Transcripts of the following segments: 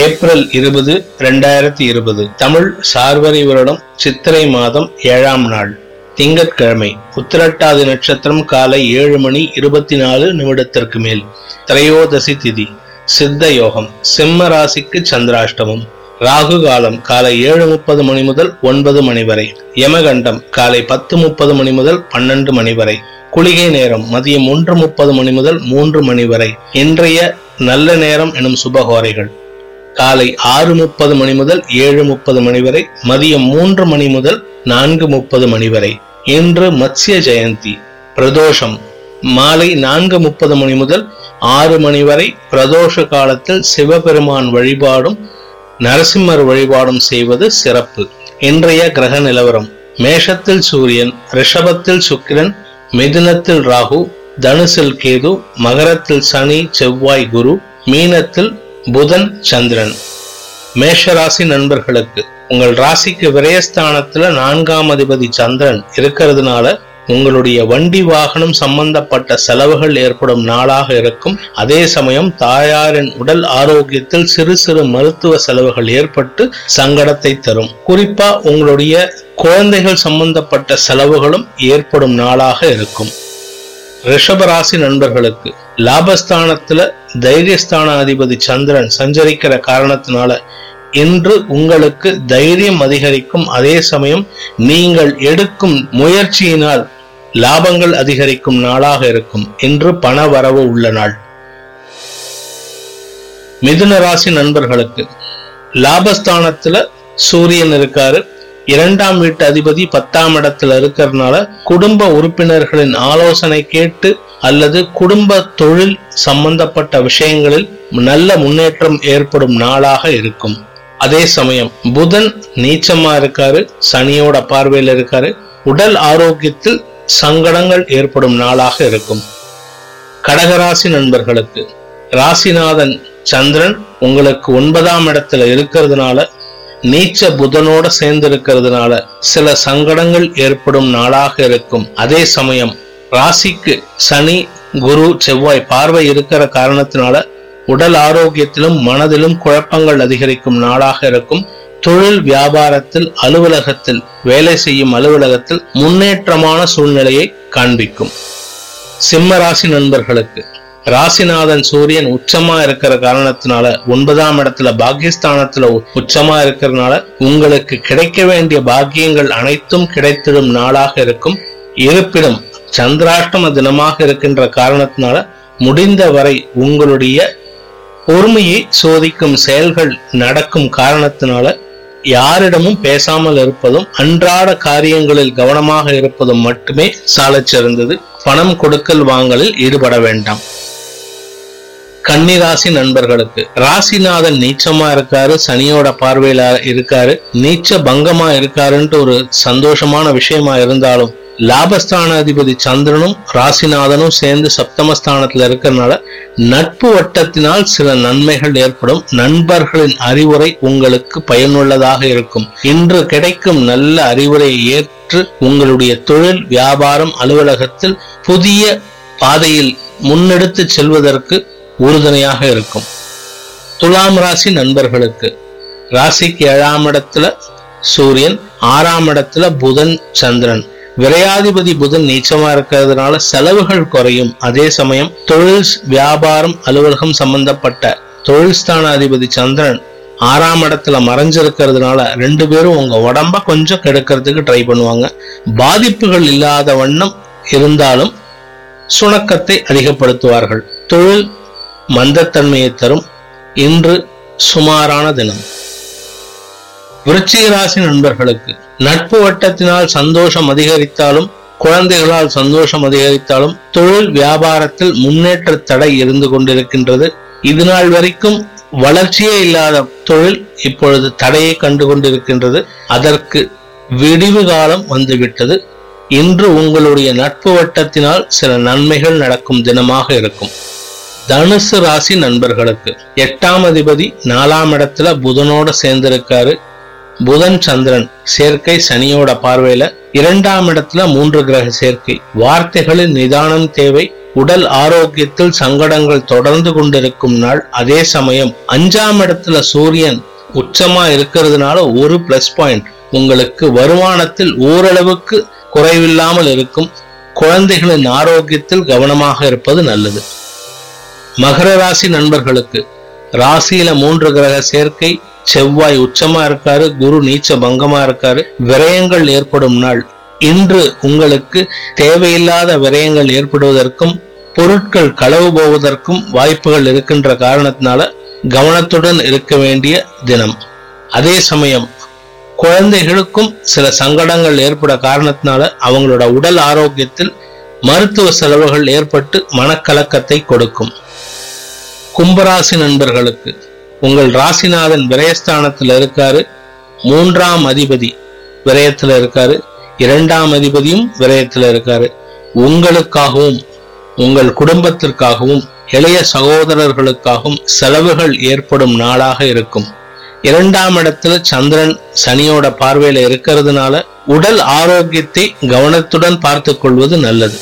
April இருபது ரெண்டாயிரத்தி இருபது. தமிழ் சார்வரி வருடம் சித்திரை மாதம் ஏழாம் நாள். திங்கட்கிழமை உத்திரட்டாதி நட்சத்திரம் காலை ஏழு மணி இருபத்தி நாலு நிமிடத்திற்கு மேல். திரையோதசி திதி சித்த யோகம் சிம்ம ராசிக்கு சந்திராஷ்டமம். ராகு காலம் காலை ஏழு முப்பது மணி முதல் ஒன்பது மணி வரை. யமகண்டம் காலை பத்து முப்பது மணி முதல் பன்னெண்டு மணி வரை. குளிகை நேரம் மதியம் ஒன்று முப்பது மணி முதல் மூன்று மணி வரை. இன்றைய நல்ல நேரம் எனும் சுபகோரைகள் காலை ஆறு முப்பது மணி முதல் ஏழு முப்பது மணி வரை மதியம் மூன்று மணி முதல் நான்கு முப்பது மணி வரை. இன்று மத்ய ஜெயந்தி பிரதோஷம். மாலை நான்கு முப்பது மணி முதல் ஆறு மணி வரை பிரதோஷ காலத்தில் சிவபெருமான் வழிபாடும் நரசிம்மர் வழிபாடும் செய்வது சிறப்பு. இன்றைய கிரக நிலவரம் மேஷத்தில் சூரியன் ரிஷபத்தில் சுக்கிரன் மிதுனத்தில் ராகு தனுசில் கேது மகரத்தில் சனி செவ்வாய் குரு மீனத்தில் புதன் சந்திரன். மேஷராசி நண்பர்களுக்கு உங்கள் ராசிக்கு விரயஸ்தானத்துல நான்காம் அதிபதி சந்திரன் இருக்கிறதுனால உங்களுடைய வண்டி வாகனம் சம்பந்தப்பட்ட செலவுகள் ஏற்படும் நாளாக இருக்கும். அதே சமயம் தாயாரின் உடல் ஆரோக்கியத்தில் சிறு சிறு மருத்துவ செலவுகள் ஏற்பட்டு சங்கடத்தை தரும். குறிப்பா உங்களுடைய குழந்தைகள் சம்பந்தப்பட்ட செலவுகளும் ஏற்படும் நாளாக இருக்கும். ரிஷபராசி நண்பர்களுக்கு லாபஸ்தானத்துல தைரியஸ்தான அதிபதி சந்திரன் சஞ்சரிக்கிற காரணத்தினால இன்று உங்களுக்கு தைரியம் அதிகரிக்கும். அதே சமயம் நீங்கள் எடுக்கும் முயற்சியினால் லாபங்கள் அதிகரிக்கும் நாளாக இருக்கும். இன்று பண வரவு உள்ள நாள். மிதுன ராசி நண்பர்களுக்கு லாபஸ்தானத்துல சூரியன் இருக்காரு. இரண்டாம் வீட்டு அதிபதி பத்தாம் இடத்துல இருக்கிறதுனால குடும்ப உறுப்பினர்களின் ஆலோசனை கேட்டு அல்லது குடும்ப தொழில் சம்பந்தப்பட்ட விஷயங்களில் நல்ல முன்னேற்றம் ஏற்படும் நாளாக இருக்கும். அதே சமயம் புதன் நீச்சமா இருக்காரு சனியோட பார்வையில் இருக்காரு. உடல் ஆரோக்கியத்தில் சங்கடங்கள் ஏற்படும் நாளாக இருக்கும். கடகராசி நண்பர்களுக்கு ராசிநாதன் சந்திரன் உங்களுக்கு ஒன்பதாம் இடத்துல இருக்கிறதுனால நீச்ச புதனோட சேர்ந்து இருக்கிறதுனால சில சங்கடங்கள் ஏற்படும் நாளாக இருக்கும். அதே சமயம் ராசிக்கு சனி குரு செவ்வாய் பார்வை இருக்கிற காரணத்தினால உடல் ஆரோக்கியத்திலும் மனதிலும் குழப்பங்கள் அதிகரிக்கும் நாளாக இருக்கும். தொழில் வியாபாரத்தில் அலுவலகத்தில் வேலை செய்யும் அலுவலகத்தில் முன்னேற்றமான சூழ்நிலையை காண்பிக்கும். சிம்ம ராசி நண்பர்களுக்கு ராசிநாதன் சூரியன் உச்சமா இருக்கிற காரணத்தினால ஒன்பதாம் இடத்துல பாகிஸ்தானத்துல உச்சமா இருக்கிறதுனால உங்களுக்கு கிடைக்க வேண்டிய பாக்கியங்கள் அனைத்தும் கிடைத்திடும் நாளாக இருக்கும். இருப்பினும் சந்திராஷ்டம தினமாக இருக்கின்ற காரணத்தினால முடிந்த வரை உங்களுடைய பொறுமையை சோதிக்கும் செயல்கள் நடக்கும் காரணத்தினால யாரிடமும் பேசாமல் இருப்பதும் அன்றாட காரியங்களில் கவனமாக இருப்பதும் மட்டுமே சாலச் சிறந்தது பணம் கொடுக்கல் வாங்கலில் ஈடுபட வேண்டாம். கன்னிராசி நண்பர்களுக்கு. ராசிநாதன் நீச்சமா இருக்காரு சனியோட பார்வையில இருக்காரு நீச்ச பங்கமா இருக்காருன்ட்டு ஒரு சந்தோஷமான விஷயமா இருந்தாலும் லாபஸ்தான அதிபதி சந்திரனும் ராசிநாதனும் சேர்ந்து சப்தமஸ்தானத்துல இருக்கிறதுனால நட்பு வட்டத்தினால் சில நன்மைகள் ஏற்படும். நண்பர்களின் அறிவுரை உங்களுக்கு பயனுள்ளதாக இருக்கும். இன்று கிடைக்கும் நல்ல அறிவுரையை ஏற்று உங்களுடைய தொழில் வியாபாரம் அலுவலகத்தில் புதிய பாதையில் முன்னெடுத்து செல்வதற்கு உறுதுணையாக இருக்கும். துலாம் ராசி நண்பர்களுக்கு ராசிக்கு ஏழாம் இடத்துல சூரியன் ஆறாம் இடத்துல புதன் சந்திரன். விரையாதிபதி புதன் நீச்சமா இருக்கிறதுனால செலவுகள் குறையும். அதே சமயம் தொழில் வியாபாரம் அலுவலகம் சம்பந்தப்பட்ட தொழில் ஸ்தான அதிபதி சந்திரன் ஆறாம் இடத்துல மறைஞ்சிருக்கிறதுனால ரெண்டு பேரும் உங்க உடம்ப கொஞ்சம் கெடுக்கிறதுக்கு ட்ரை பண்ணுவாங்க. பாதிப்புகள் இல்லாத வண்ணம் இருந்தாலும் சுணக்கத்தை அதிகப்படுத்துவார்கள். தொழில் மந்தத்தன்மையை தரும் இன்று சுமாரான தினம். விருச்சிக ராசி நண்பர்களுக்கு நட்பு வட்டத்தினால் சந்தோஷம் அதிகரித்தாலும் குழந்தைகளால் சந்தோஷம் அதிகரித்தாலும் தொழில் வியாபாரத்தில் முன்னேற்ற தடை இருந்து கொண்டிருக்கின்றது. இது நாள் வரைக்கும் வளர்ச்சியே இல்லாத தொழில் இப்பொழுது தடையை கண்டு கொண்டிருக்கின்றது. அதற்கு விடிவு காலம் வந்துவிட்டது. இன்று உங்களுடைய நட்பு வட்டத்தினால் சில நன்மைகள் நடக்கும் தினமாக இருக்கும். தனுசு ராசி நண்பர்களுக்கு எட்டாம் அதிபதி நாலாம் இடத்துல புதனோட சேர்ந்திருக்காரு. புதன் சந்திரன் சேர்க்கை சனியோட பார்வையில இரண்டாம் இடத்துல மூன்று கிரக சேர்க்கை. வார்த்தைகளில் நிதானம் தேவை உடல் ஆரோக்கியத்தில் சங்கடங்கள் தொடர்ந்து கொண்டிருக்கும் நாள் அதே சமயம் அஞ்சாம் இடத்துல சூரியன் உச்சமா இருக்கிறதுனால ஒரு பிளஸ் பாயிண்ட் உங்களுக்கு வருமானத்தில் ஓரளவுக்கு குறைவில்லாமல் இருக்கும். குழந்தைகளின் ஆரோக்கியத்தில் கவனமாக இருப்பது நல்லது. மகர ராசி நண்பர்களுக்கு ராசியில மூன்று கிரக சேர்க்கை செவ்வாய் உச்சமா இருக்காரு குரு நீச்ச பங்கமா இருக்காரு விரயங்கள் ஏற்படும் நாள். இன்று உங்களுக்கு தேவையில்லாத விரயங்கள் ஏற்படுவதற்கும் பொருட்கள் களவு போவதற்கும் வாய்ப்புகள் இருக்கின்ற காரணத்தினால கவனத்துடன் இருக்க வேண்டிய தினம். அதே சமயம் குழந்தைகளுக்கும் சில சங்கடங்கள் ஏற்பட காரணத்தினால அவங்களோட உடல் ஆரோக்கியத்தில் மருத்துவ செலவுகள் ஏற்பட்டு மனக்கலக்கத்தை கொடுக்கும். கும்பராசி நண்பர்களுக்கு உங்கள் ராசிநாதன் விரயஸ்தானத்துல இருக்காரு மூன்றாம் அதிபதி விரயத்துல இருக்காரு இரண்டாம் அதிபதியும் விரயத்துல இருக்காரு. உங்களுக்காகவும் உங்கள் குடும்பத்திற்காகவும் இளைய சகோதரர்களுக்காகவும் செலவுகள் ஏற்படும் நாளாக இருக்கும். இரண்டாம் இடத்துல சந்திரன் சனியோட பார்வையில இருக்கிறதுனால உடல் ஆரோக்கியத்தை கவனத்துடன் பார்த்து கொள்வது நல்லது.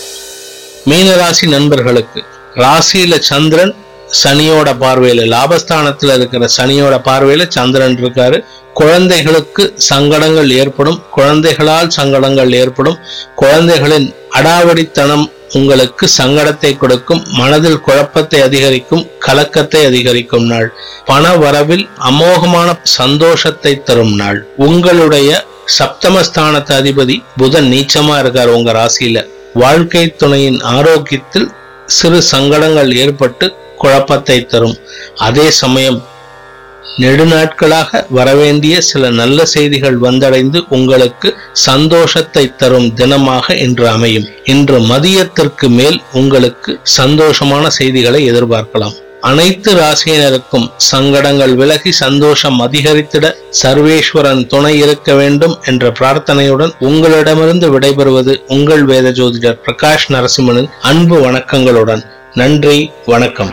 மீனராசி நண்பர்களுக்கு ராசியில சந்திரன் சனியோட பார்வையில் லாபஸ்தானத்துல இருக்கிற சனியோட பார்வையில் சந்திரன் இருக்காரு. குழந்தைகளுக்கு சங்கடங்கள் ஏற்படும். குழந்தைகளால் சங்கடங்கள் ஏற்படும். குழந்தைகளின் அடாவடித்தனம் உங்களுக்கு சங்கடத்தை கொடுக்கும். மனதில் குழப்பத்தை அதிகரிக்கும். கலக்கத்தை அதிகரிக்கும் நாள். பண வரவில் அமோகமான சந்தோஷத்தை தரும் நாள். உங்களுடைய சப்தமஸ்தானத்து அதிபதி புதன் நீச்சமா இருக்கார் உங்க ராசியில. வாழ்க்கை துணையின் ஆரோக்கியத்தில் சிறு சங்கடங்கள் ஏற்பட்டு குழப்பத்தை தரும். அதே சமயம் நெடுநாட்களாக வரவேண்டிய சில நல்ல செய்திகள் வந்தடைந்து உங்களுக்கு சந்தோஷத்தை தரும் தினமாக இன்று அமையும். இன்று மதியத்திற்கு மேல் உங்களுக்கு சந்தோஷமான செய்திகளை எதிர்பார்க்கலாம். அனைத்து ராசியினருக்கும் சங்கடங்கள் விலகி சந்தோஷம் அதிகரித்திட சர்வேஸ்வரன் துணை இருக்க வேண்டும் என்ற பிரார்த்தனையுடன் உங்களிடமிருந்து விடைபெறுவது உங்கள் வேத ஜோதிடர் பிரகாஷ் நரசிம்மனின் அன்பு வணக்கங்களுடன். நன்றி வணக்கம்.